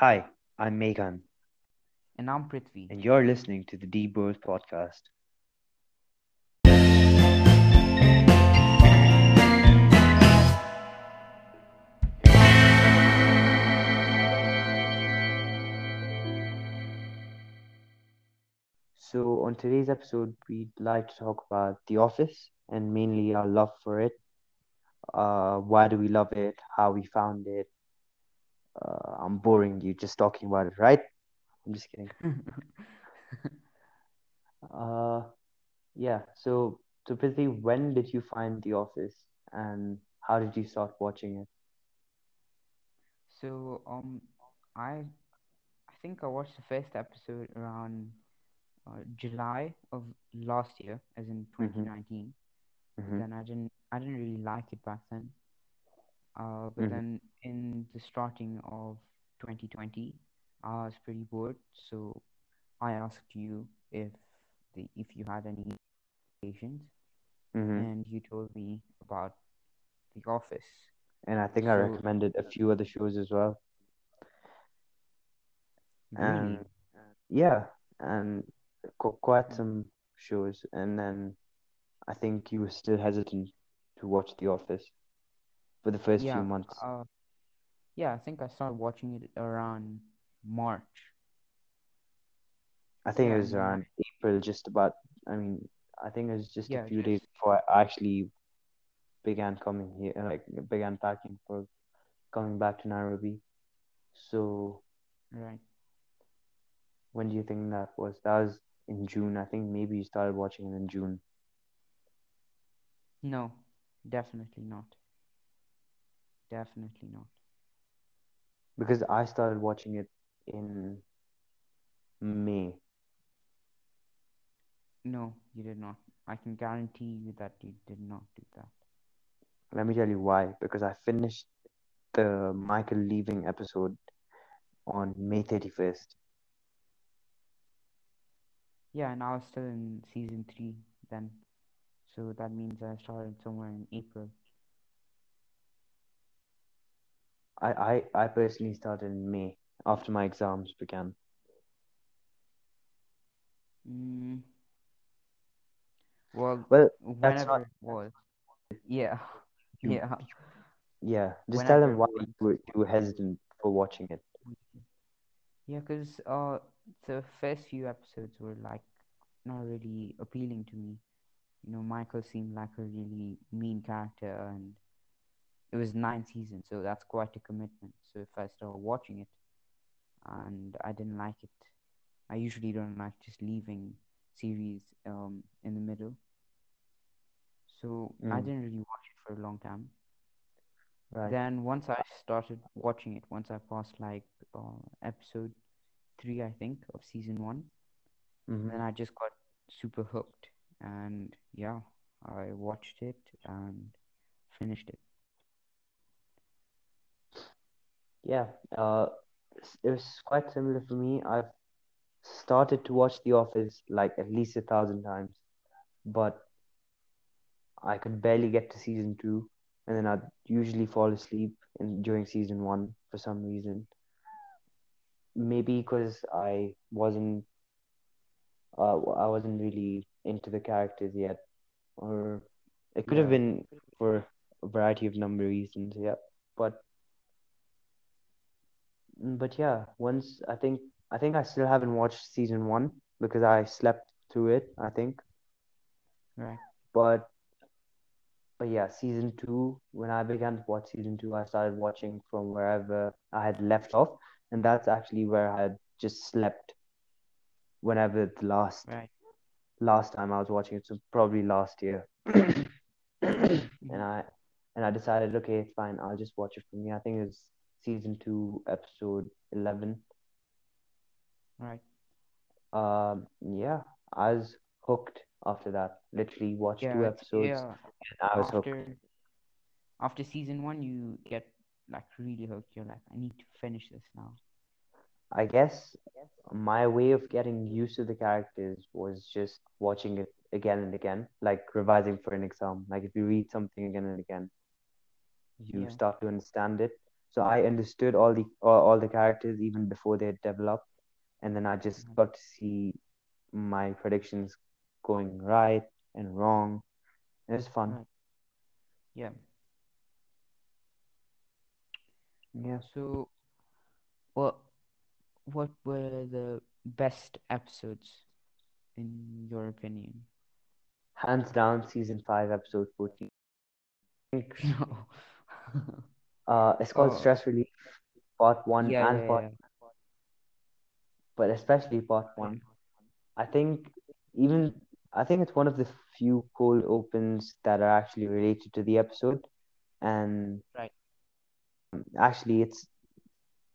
Hi, I'm Megan, And I'm Prithvi. and you're listening to the D Bros podcast. So, on today's episode, we'd like to talk about The Office and mainly our love for it. Uh, why do we love it? How we found it. Uh, I'm boring you just talking about it, right? I'm just kidding. Uh, yeah. So, so Prithvi, when did you find The Office, and how did you start watching it? So, um, I I think I watched the first episode around uh, July of last year, as in Mm-hmm. 2019. But Mm-hmm. then I didn't I didn't really like it back then. Uh, but Mm-hmm. then in the starting of 2020, I was pretty bored, so I asked you if the if you had any recommendations, Mm-hmm. and you told me about The Office. And I think I recommended a few other shows as well. really, And yeah, and quite some shows. And then I think you were still hesitant to watch The Office for the first few months. uh, yeah, I think I started watching it around March. I think it was around April, just about, I mean, I think it was just a Yeah, few days before I actually began coming here, like began packing for coming back to Nairobi. So right. when do you think that was? That was in June. I think maybe you started watching it in June. No, definitely not. Definitely not. Because I started watching it in May. No, you did not. I can guarantee you that you did not do that. Let me tell you why. Because I finished the Michael leaving episode on May 31st. Yeah, and I was still in season three then. So that means I started somewhere in April. I, I, I personally started in May after my exams began. Mm, well, Well, that's not, it was. Yeah, you, yeah. yeah, just tell them why you were, you were hesitant for watching it. Yeah, because uh, the first few episodes were like not really appealing to me. You know, Michael seemed like a really mean character, and it was nine seasons, so that's quite a commitment. So if I started watching it and I didn't like it, I usually don't like just leaving series um in the middle. So I Mm, didn't really watch it for a long time. right. Then once I started watching it, once I passed like uh, episode three, I think, of season one, Mm-hmm. then I just got super hooked, and yeah, I watched it and finished it. Yeah, uh, it was quite similar for me. I've started to watch The Office like at least a thousand times, but I could barely get to season two, and then I'd usually fall asleep in during season one for some reason. Maybe because I wasn't, uh, I wasn't really into the characters yet, or it could have been for a variety of number of reasons. Yeah, but But yeah, once I think I think I still haven't watched season one because I slept through it, I think. right. But but yeah, season two, when I began to watch season two, I started watching from wherever I had left off, and that's actually where I had just slept whenever the last Right. last time I was watching it, so probably last year. And. I and I decided, okay, it's fine, I'll just watch it from here. I think it's season two, episode eleven. Right. Um, yeah, I was hooked after that. Literally watched two Yeah, it's episodes yeah. and I was hooked. After after season one, you get like really hooked. You're like, I need to finish this now. I guess my way of getting used to the characters was just watching it again and again, like revising for an exam. Like if you read something again and again, you Yeah. start to understand it. So I understood all the all, the characters even before they developed, and then I just Mhm. got to see my predictions going right and wrong. It was fun. Yeah. Yeah. So, what what were the best episodes in your opinion? Hands down, season five, episode fourteen. I think No. uh, it's called Oh, Stress Relief, part one yeah, and yeah, part, yeah. but especially part one. I think even I think it's one of the few cold opens that are actually related to the episode, and Right. actually it's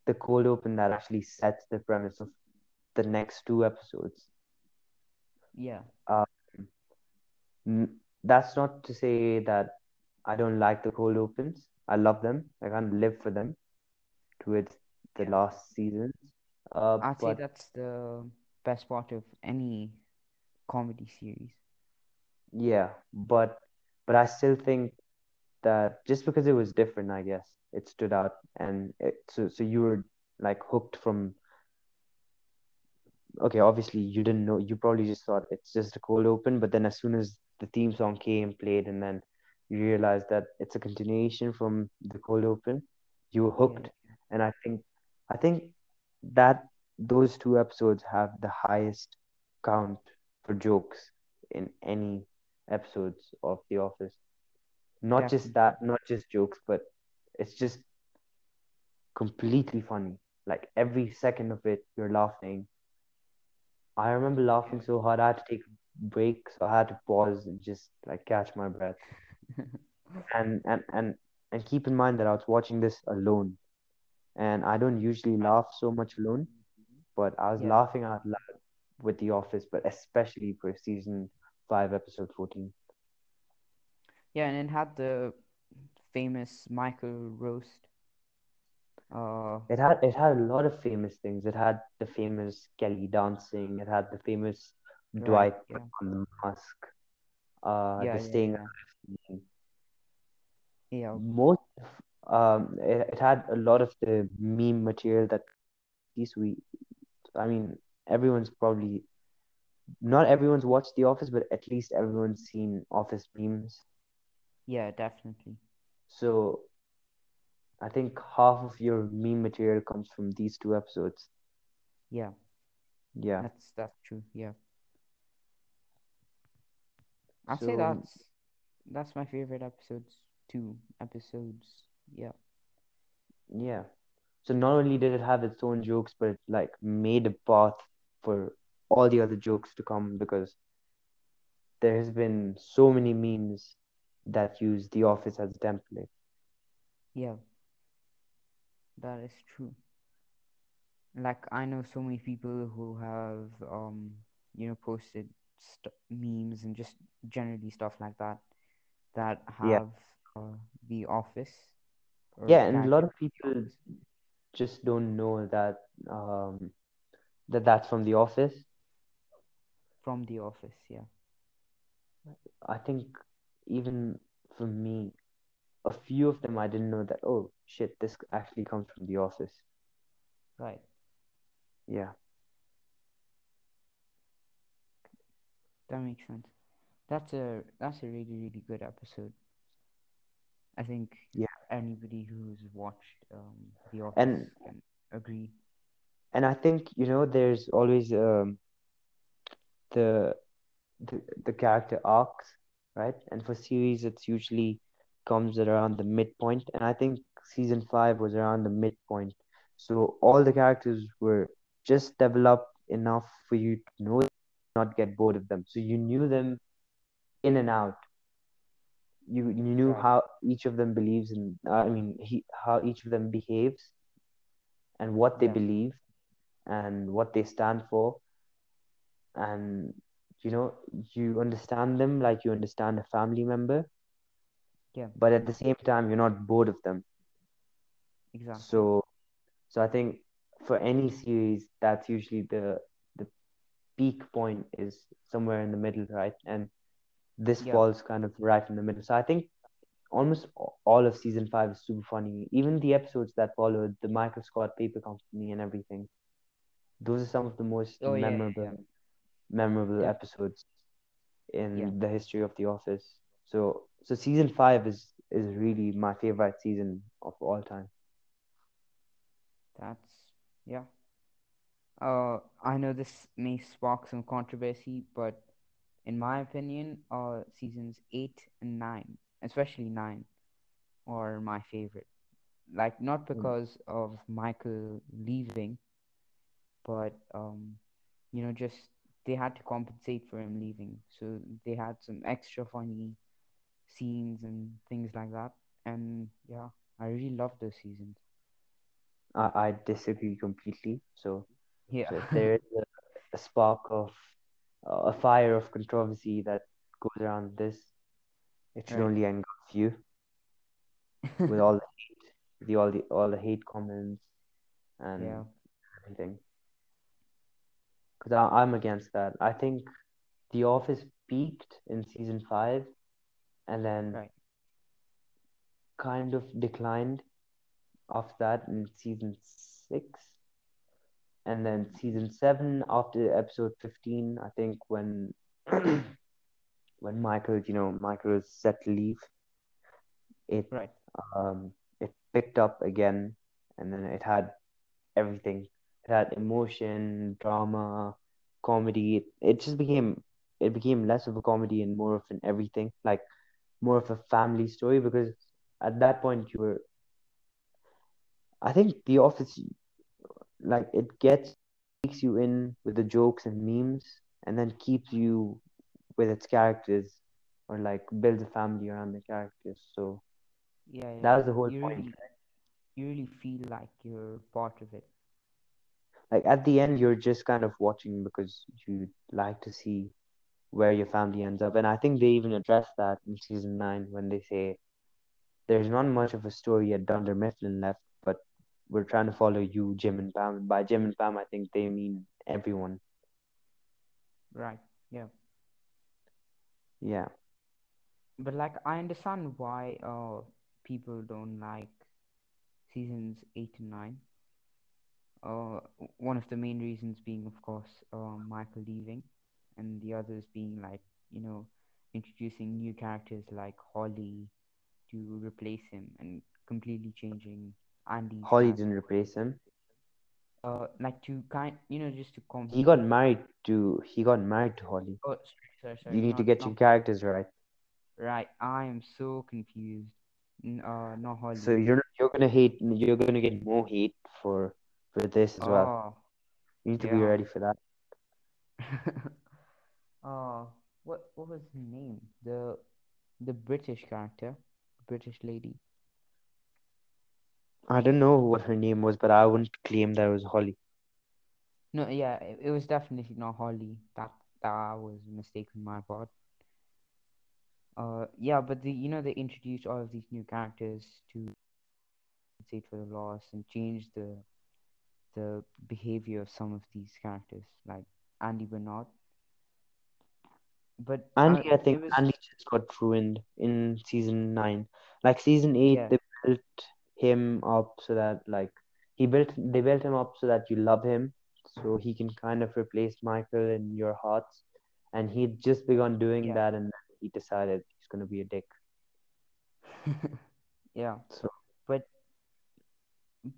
the cold open that actually sets the premise of the next two episodes. Yeah. N- That's not to say that I don't like the cold opens. I love them. I can't live for them towards the Yeah. last seasons. Uh, I'd say that's the best part of any comedy series. yeah, but but I still think that just because it was different, I guess it stood out, and it, so so you were like hooked from. Okay, obviously you didn't know. You probably just thought it's just a cold open, but then as soon as the theme song came, played, and then you realized that it's a continuation from the cold open, you were Yeah, hooked. And I think I think that those two episodes have the highest count for jokes in any episodes of The Office. Not just that, not just jokes, but it's just completely funny. Like every second of it, you're laughing. I remember laughing so hard, I had to take a break, so I had to pause and just like catch my breath. And and and and keep in mind that I was watching this alone, and I don't usually laugh so much alone, but I was Yeah. laughing out loud with The Office, but especially for season five, episode 14. Yeah, and it had the famous Michael roast. Uh, It had it had a lot of famous things. It had the famous Kelly dancing. It had the famous right. Dwight Yeah. on the mask. Uh, Yeah, the staying yeah. Yeah. Most um, it, it had a lot of the meme material that at least we, I mean, everyone's probably not everyone's watched The Office, but at least everyone's seen Office memes. Yeah, definitely. So I think half of your meme material comes from these two episodes. Yeah, Yeah. that's that's true. Yeah. I'd say that's that's my favorite episodes. Two episodes. Yeah. yeah. So not only did it have its own jokes, but it like made a path for all the other jokes to come because there has been so many memes that use The Office as a template. Yeah. That is true. Like I know so many people who have um you know posted st memes and just generally stuff like that that Yeah. have uh, the office Yeah, and a lot of people just don't know that um that that's from The Office. From the office, yeah. I think even for me, a few of them I didn't know that, oh shit, this actually comes from The Office. Right. Yeah. That makes sense. That's a that's a really really good episode. I think Yeah. anybody who's watched um The Office And can agree. and I think, you know, there's always um the the, the character arcs, right? And for series, it's usually comes at around the midpoint, and I think season five was around the midpoint. So all the characters were just developed enough for you to know them, not get bored of them. So you knew them in and out. You you knew Right. how each of them believes in. Uh, I mean, he how each of them behaves, and what they Yeah. believe, and what they stand for, and you know you understand them like you understand a family member Yeah. but at the same time you're not bored of them Exactly. so so i think for any series that's usually the the peak point is somewhere in the middle right and this Yeah. falls kind of right in the middle so i think almost all of season five is super funny. Even the episodes that followed, the Michael Scott Paper Company and everything, those are some of the most Oh yeah, yeah, memorable yeah. memorable episodes in the history of The Office. So so season five is is really my favorite season of all time. That's yeah. Uh, I know this may spark some controversy, but in my opinion, uh, seasons eight and nine, especially nine, are my favorite. Like not Mm. because of Michael leaving, but um, you know, just they had to compensate for him leaving, so they had some extra funny scenes and things like that. And yeah, I really love those seasons. I, I disagree completely. So Yeah. so there is a, a spark of a fire of controversy that goes around this, it should Right. only engulf you with all the hate, the, all the all the hate comments and yeah. everything. Because I'm against that. I think The Office peaked in season five and then Right. kind of declined after that in season six. And then season seven, after episode 15, I think when when Michael, you know, Michael was set to leave, it Right. um it picked up again and then it had everything. It had emotion, drama, comedy. It, it just became it became less of a comedy and more of an everything, like more of a family story because at that point you were I think The Office like it gets takes you in with the jokes and memes and then keeps you with its characters or like builds a family around the characters. So Yeah, yeah. that was the whole You point. really, you really feel like you're part of it. Like at the end you're just kind of watching because you like to see where your family ends up. And I think they even address that in season nine when they say there's not much of a story at Dunder Mifflin left, we're trying to follow you, Jim and Pam. And by Jim and Pam I think they mean everyone. Right. Yeah. Yeah. But like, I understand why uh people don't like seasons eight and nine. Uh, one of the main reasons being, of course, uh, Michael leaving, and the others being like, you know, introducing new characters like Holly to replace him and completely changing Andy's Holly didn't replace him. Uh, like to kind, you know, just to come. He got married to he got married to Holly. Oh, sorry, sorry, sorry. You need to get your characters right. Right, I am so confused. Uh, not Holly. So you're you're gonna hate you're gonna get more hate for for this as well. Oh, You need to be ready for that. oh, what what was his name? The the British character, British lady. I don't know what her name was, but I wouldn't claim that it was Holly. No, yeah, it, it was definitely not Holly. That that was a mistake on my part. Uh, yeah, but the you know they introduced all of these new characters to compensate for the loss and change the the behavior of some of these characters, like Andy Bernard. But Andy, uh, I think was Andy just got ruined in season nine. Like season eight, Yeah. they built him up so that like he built they built him up so that you love him, so he can kind of replace Michael in your hearts. And he'd just begun doing Yeah. that, and he decided he's gonna be a dick. yeah. So But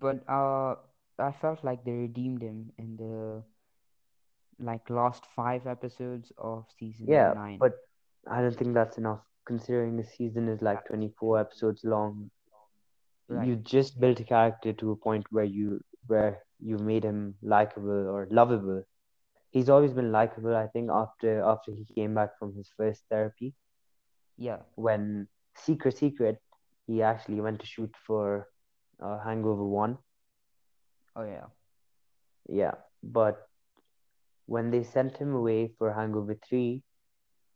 but uh, I felt like they redeemed him in the like last five episodes of season yeah, nine. but I don't think that's enough considering the season is like 24 episodes long. Right. You just built a character to a point where you where you made him likable or lovable. He's always been likable, I think, after after he came back from his first therapy. Yeah. When Secret Secret, he actually went to shoot for uh, Hangover One. Oh yeah. Yeah, but when they sent him away for Hangover 3,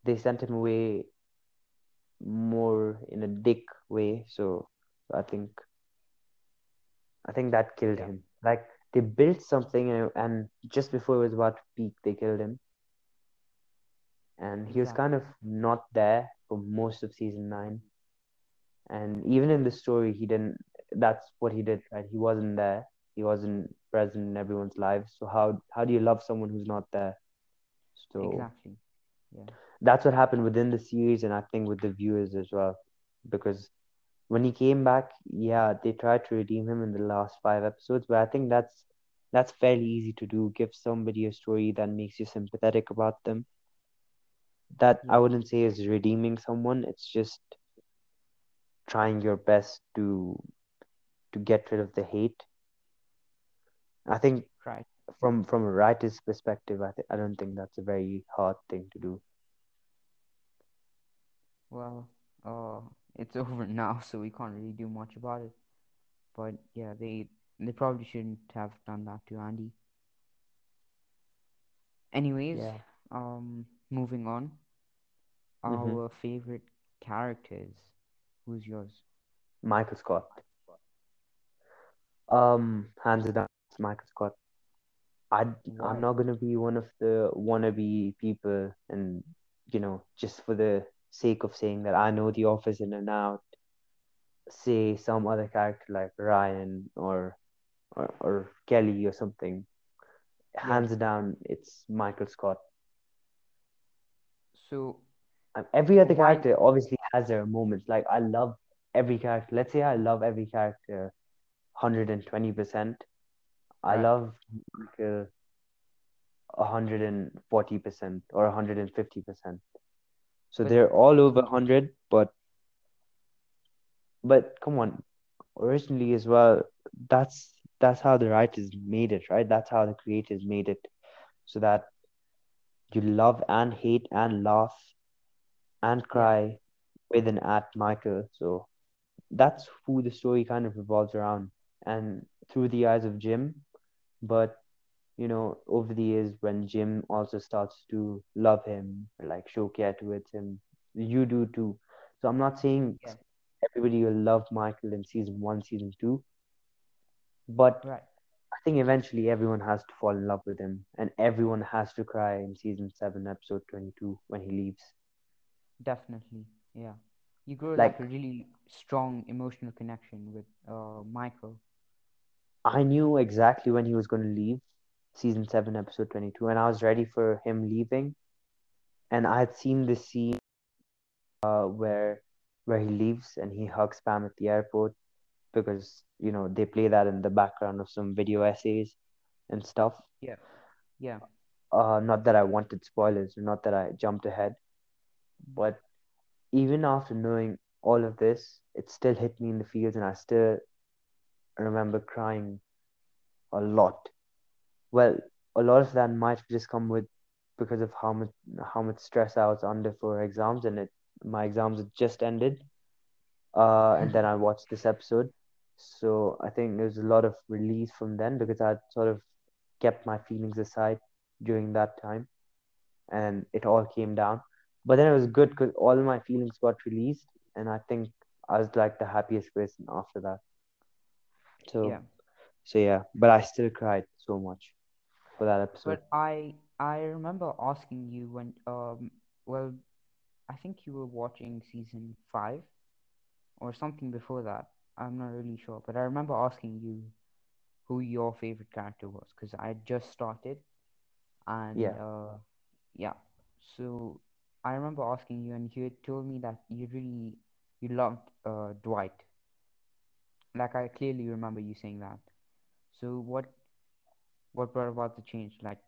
they sent him away more in a dick way. So, so I think I think that killed Yeah. him. Like they built something and, and just before it was about to peak, they killed him. And he was kind of not there for most of season 9. and even in the story, he didn't. That's what he did, right? He wasn't there. He wasn't present in everyone's lives. So how how do you love someone who's not there? So Exactly. Yeah. that's what happened within the series, and I think with the viewers as well, because when he came back, yeah, they tried to redeem him in the last five episodes, but I think that's that's fairly easy to do. Give somebody a story that makes you sympathetic about them. That I wouldn't say is redeeming someone. It's just trying your best to to get rid of the hate. I think Right. from from a writer's perspective, I th- I don't think that's a very hard thing to do. Well, uh, it's over now, so we can't really do much about it. But yeah, they they probably shouldn't have done that to Andy. Anyways, Yeah. um, moving on. hmm Our favorite characters. Who's yours? Michael Scott. Um, hands down, it's Michael Scott. I Why? I'm not gonna be one of the wannabe people, and you know, just for the sake of saying that I know The Office in and out, say some other character like Ryan or or, or Kelly or something. Yeah. Hands down, it's Michael Scott. So Um, every other why? character obviously has their moments. Like I love every character. Let's say I love every character 120%. I love Michael 140% or 150%. So But they're all over 100, but but come on, originally as well, that's that's how the writers made it, right? That's how the creators made it, so that you love and hate and laugh and cry with and at Michael. So that's who the story kind of revolves around, and through the eyes of Jim. But you know, over the years, when Jim also starts to love him, like show care towards him, you do too. So I'm not saying yeah, everybody will love Michael in season one, season two, but right. I think eventually everyone has to fall in love with him, and everyone has to cry in season seven, episode 22, when he leaves. Definitely. Yeah. You grow Like, like a really strong emotional connection with uh Michael. I knew exactly when he was going to leave, season seven, episode 22, and I was ready for him leaving. And I had seen this scene uh, where where he leaves and he hugs Pam at the airport because you know they play that in the background of some video essays and stuff. Yeah. Yeah. Uh, not that I wanted spoilers, not that I jumped ahead, but even after knowing all of this, it still hit me in the feels, and I still remember crying a lot. Well, a lot of that might have just come with because of how much how much stress I was under for exams, and it my exams had just ended. Uh, and then I watched this episode, so I think there's a lot of release from then because I sort of kept my feelings aside during that time, and it all came down. But then it was good because all my feelings got released, and I think I was like the happiest person after that. So Yeah. so yeah, but I still cried so much for that episode. But I I remember asking you when um well I think you were watching season five or something before that. I'm not really sure, but I remember asking you who your favorite character was because I had just started and Yeah. uh yeah. So I remember asking you and you had told me that you really you loved uh Dwight. Like I clearly remember you saying that. So what what brought about the change? Like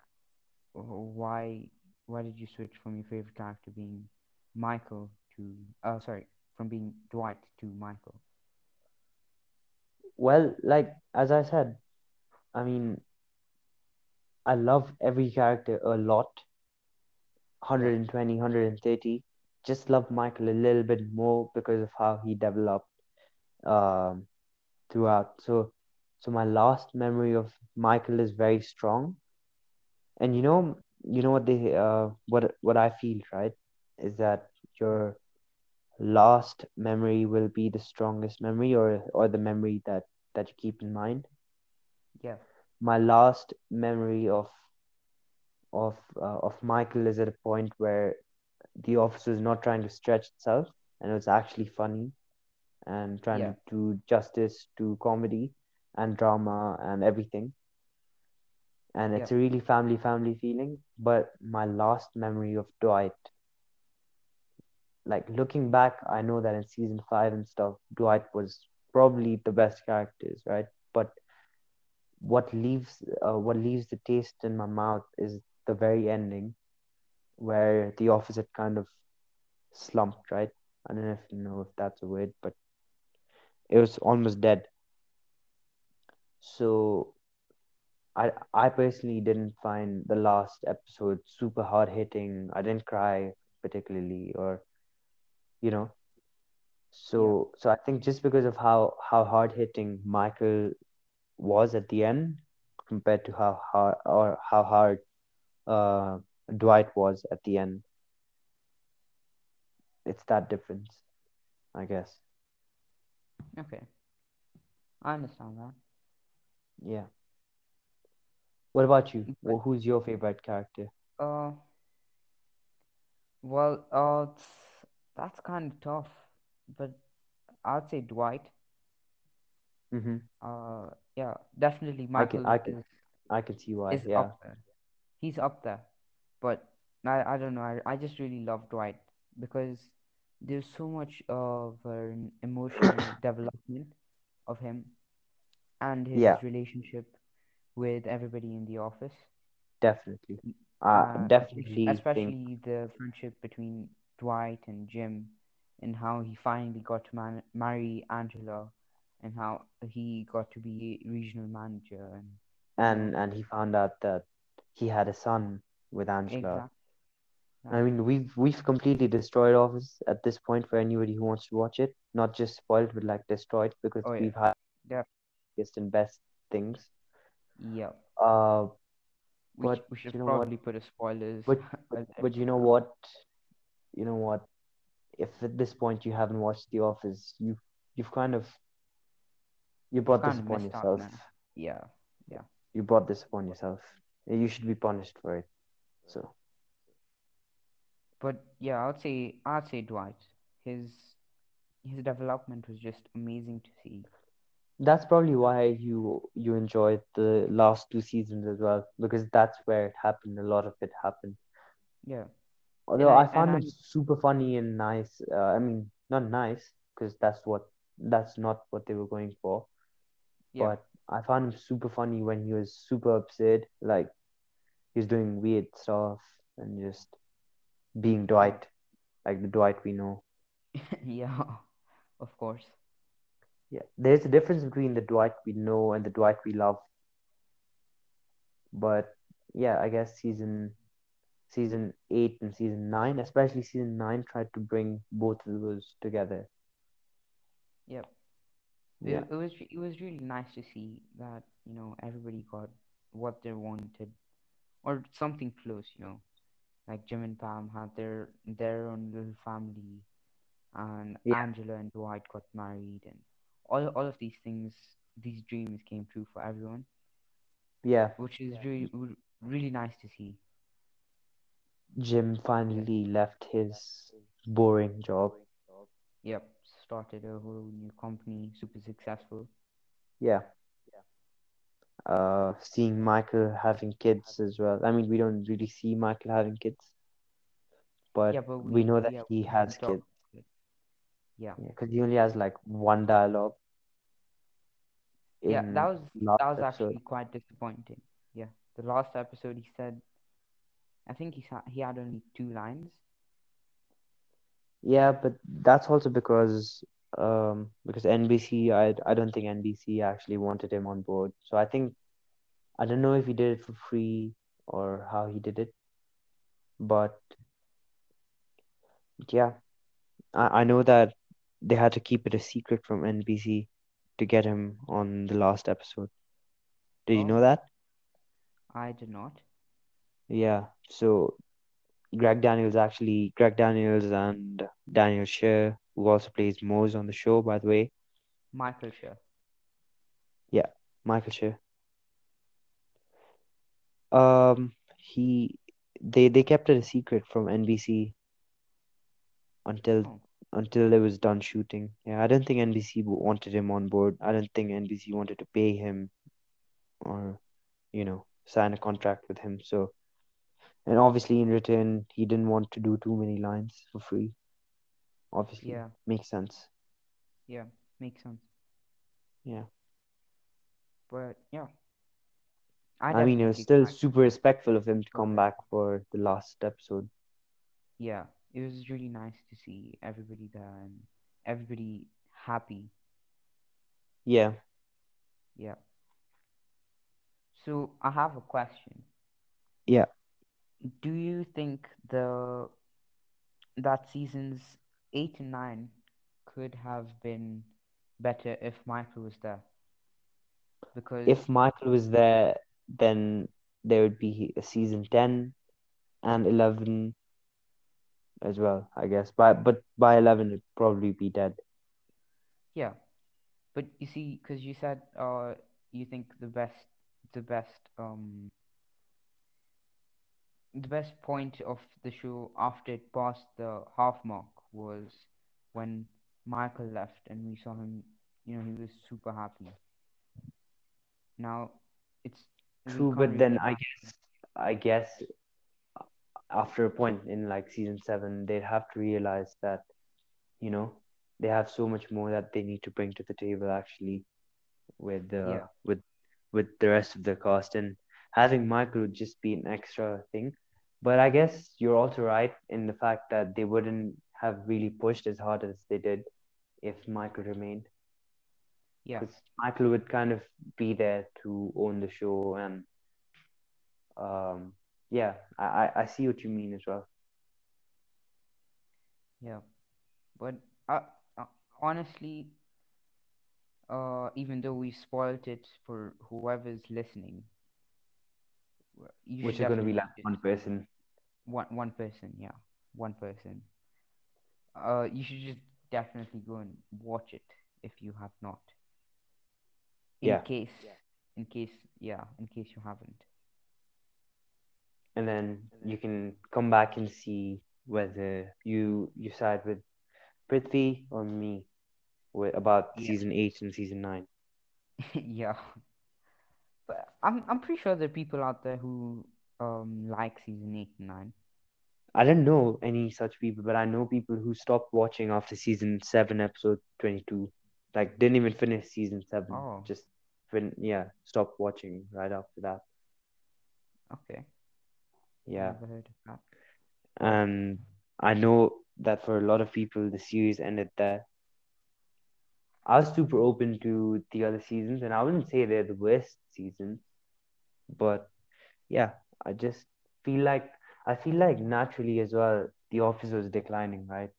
why why did you switch from your favorite character being Michael to uh sorry, from being Dwight to Michael? Well, like as I said, I mean, I love every character a lot, Yeah. 120, 130. Just love Michael a little bit more because of how he developed um throughout. So so my last memory of Michael is very strong. And you know, you know what they uh what what I feel, right? Is that your last memory will be the strongest memory or or the memory that that you keep in mind. Yeah. My last memory of of uh, of Michael is at a point where the office was not trying to stretch itself and it was actually funny and trying Yeah. to do justice to comedy and drama and everything. And it's a really family family feeling. But my last memory of Dwight, like looking back, I know that in season five and stuff, Dwight was probably the best characters, right? But what leaves uh, what leaves the taste in my mouth is the very ending where the office had kind of slumped, right? I don't know if you know if that's a word, but it was almost dead. So I I personally didn't find the last episode super hard hitting. I didn't cry particularly, or you know. So so I think just because of how how hard hitting Michael was at the end compared to how hard or how hard uh Dwight was at the end, it's that difference, I guess. Okay. I understand that. Yeah. What about you? Who's your favorite character? uh, well, uh, that's kind of tough. But I'd say Dwight. Mm-hmm. Uh, yeah, definitely I can Michael I can I can see why. is Yeah. up there. He's up there. But I I don't know. I I just really love Dwight because there's so much of an emotional development of him and Yeah, his relationship with everybody in the office. definitely. M- I Uh, es- definitely think especially the friendship between Dwight and Jim, and how he finally got to man- marry Angela, and how he got to be regional manager, and and and he found out that he had a son with Angela. exact, I mean, we've we've completely destroyed Office at this point for anybody who wants to watch it. Not just spoiled, but like destroyed because Oh yeah, we've had yeah, biggest and best things. yeah. Uh, We but we should you know what? probably put a spoilers But but but you know what? You know what? If at this point you haven't watched The Office, you you've kind of you brought this kind upon yourself. Yeah, yeah. You brought this upon yourself. You should be punished for it. So But yeah, I'd say I'd say Dwight. His his development was just amazing to see. That's probably why you you enjoyed the last two seasons as well, because that's where it happened. A lot of it happened. Yeah, Although I I found I him super funny and nice. Uh, I mean, not nice, because that's what that's not what they were going for. yeah But I found him super funny when he was super upset, like he was doing weird stuff and just being Dwight, like the Dwight we know. yeah of course. Yeah, there's a difference between the Dwight we know and the Dwight we love. But yeah, I guess season season eight and season nine, especially season nine, tried to bring both of those together. Yep. Yeah, It, it was it was really nice to see that you know everybody got what they wanted or something close. You know, like Jim and Pam had their their own little family, and yeah, Angela and Dwight got married, and all all of these things, these dreams came true for everyone, yeah. which is really really nice to see. Jim Yeah. finally left his boring job. Yep. Started a whole new company, super successful. Yeah, uh, seeing Michael having kids as well. I mean, we don't really see Michael having kids, Yeah, but but we we know that yeah he has talk kids. About it. Yeah. Yeah, because he only has like one dialogue Yeah, that was that was episode. actually quite disappointing. Yeah. The last episode he said I think he sa- he had only two lines. Yeah, but that's also because um because NBC I I don't think NBC actually wanted him on board. So I think I don't know if he did it for free or how he did it, but yeah, I I know that they had to keep it a secret from NBC to get him on the last episode. Did you know Oh, that? I did not. Yeah. So Greg Daniels actually Greg Daniels and Daniel Schur, who also plays Mose on the show, by the way. Michael Schur. Yeah, Michael Schur. Um, he they they kept it a secret from NBC until Oh, until it was done shooting. Yeah, I don't think NBC wanted him on board. I don't think NBC wanted to pay him or, you know, sign a contract with him. So, and obviously in return, he didn't want to do too many lines for free. Obviously, Yeah, makes sense. yeah, makes sense. Yeah. But yeah, I I mean, it was still super respectful of him to come back for the last episode. Yeah, it was really nice to see everybody there and everybody happy. Yeah. Yeah. So I have a question. Yeah. Do you think the that seasons eight and nine could have been better if Michael was there? Because If Michael was there, then there would be a season 10 and 11 as well, I guess. By but by 11 it'd probably be dead. yeah, but you see, because you said uh you think the best the best um the best point of the show after it passed the half mark was when Michael left and we saw him, you know, he was super happy. Now it's True, but really then go I guess I guess after a point in like season 7 they'd have to realize that, you know, they have so much more that they need to bring to the table actually with the Yeah, with with the rest of the cast and having Michael would just be an extra thing. But I guess you're also right in the fact that they wouldn't have really pushed as hard as they did if Michael remained. yeah, Because Michael would kind of be there to own the show and um yeah, I, I I see what you mean as well. yeah. But uh, uh, honestly, uh, even though we spoiled it for whoever's listening, you Which is gonna be like one person. one one person, yeah, one person. Uh, you should just definitely go and watch it if you have not. In Yeah. case, in case, yeah, in case you haven't. And then you can come back and see whether you you side with Prithvi or me with about Yeah. season eight and season nine. yeah. But I'm I'm pretty sure there are people out there who um like season eight and nine. I don't know any such people, but I know people who stopped watching after season seven, episode twenty-two. Like didn't even finish season seven. Oh. Just fin yeah, stopped watching right after that. Okay. Yeah. Never heard of that. And I know that for a lot of people the series ended there. I was super open to the other seasons, and I wouldn't say they're the worst seasons, but yeah, I just feel like I feel like naturally as well, The Office was declining, right?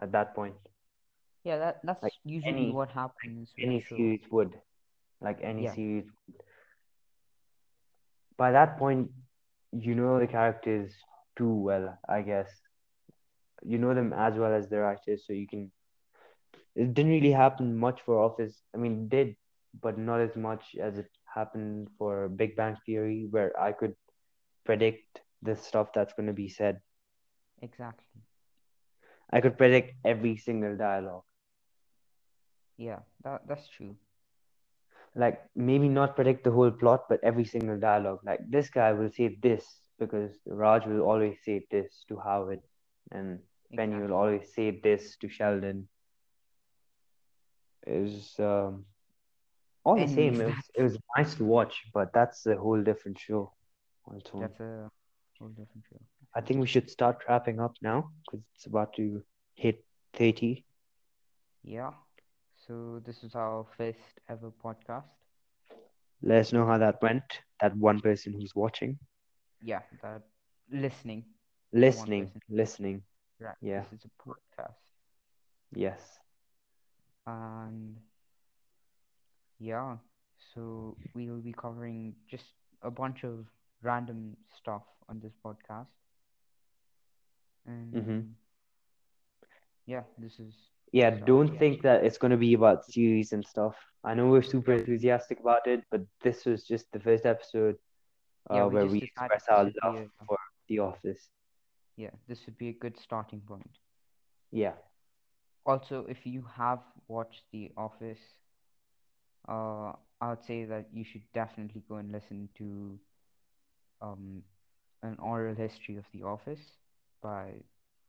At that point. Yeah, that that's Like usually any- what happens any shows. series would like any Yeah. series would. by that point you know the characters too well i guess you know them as well as their actors so you can it didn't really happen much for office i mean it did but not as much as it happened for big bang theory where i could predict the stuff that's going to be said Exactly. i could predict every single dialogue Yeah, that that's true. Like maybe not predict the whole plot, but every single dialogue. Like this guy will say this because Raj will always say this to Howard, and Exactly. will always say this to Sheldon. It was um, all the same. It was it was nice to watch, but that's a whole different show. That's a whole different show. I think we should start wrapping up now because it's about to hit thirty. Yeah. So this is our first ever podcast. Let us know how that went. That one person who's watching, Yeah, that listening. listening, listening. Right. Yeah. This is a podcast. Yes. And yeah, so we will be covering just a bunch of random stuff on this podcast. And Mhm. yeah, this is Yeah, So, don't yeah. think that it's going to be about series and stuff. I know we're super enthusiastic about it, but this was just the first episode uh, Yeah, we where we express our this would be love a- for The Office. yeah, this would be a good starting point. Yeah. Also, if you have watched The Office, uh, I would say that you should definitely go and listen to um, an oral history of The Office by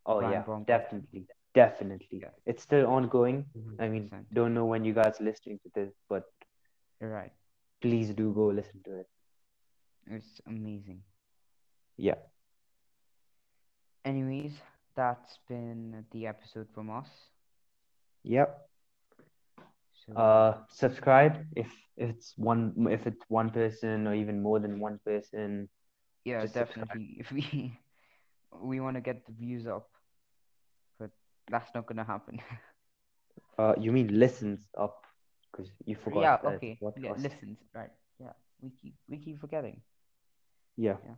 Oh Brian yeah, Baumgartner. definitely, definitely. Yeah. It's still ongoing. I mean, 100%. don't know when you guys are listening to this, but You're right. please do go listen to it. It's amazing. Yeah. Anyways, that's been the episode from us. Yep. So Uh, subscribe if it's one if it's one person or even more than one person. yeah, just subscribe. definitely. If we we want to get the views up, that's not gonna happen. Uh, you mean listens up? Because you forgot yeah. Okay. podcast. Yeah. Listens. Right. Yeah. We keep we keep forgetting. Yeah. Yeah.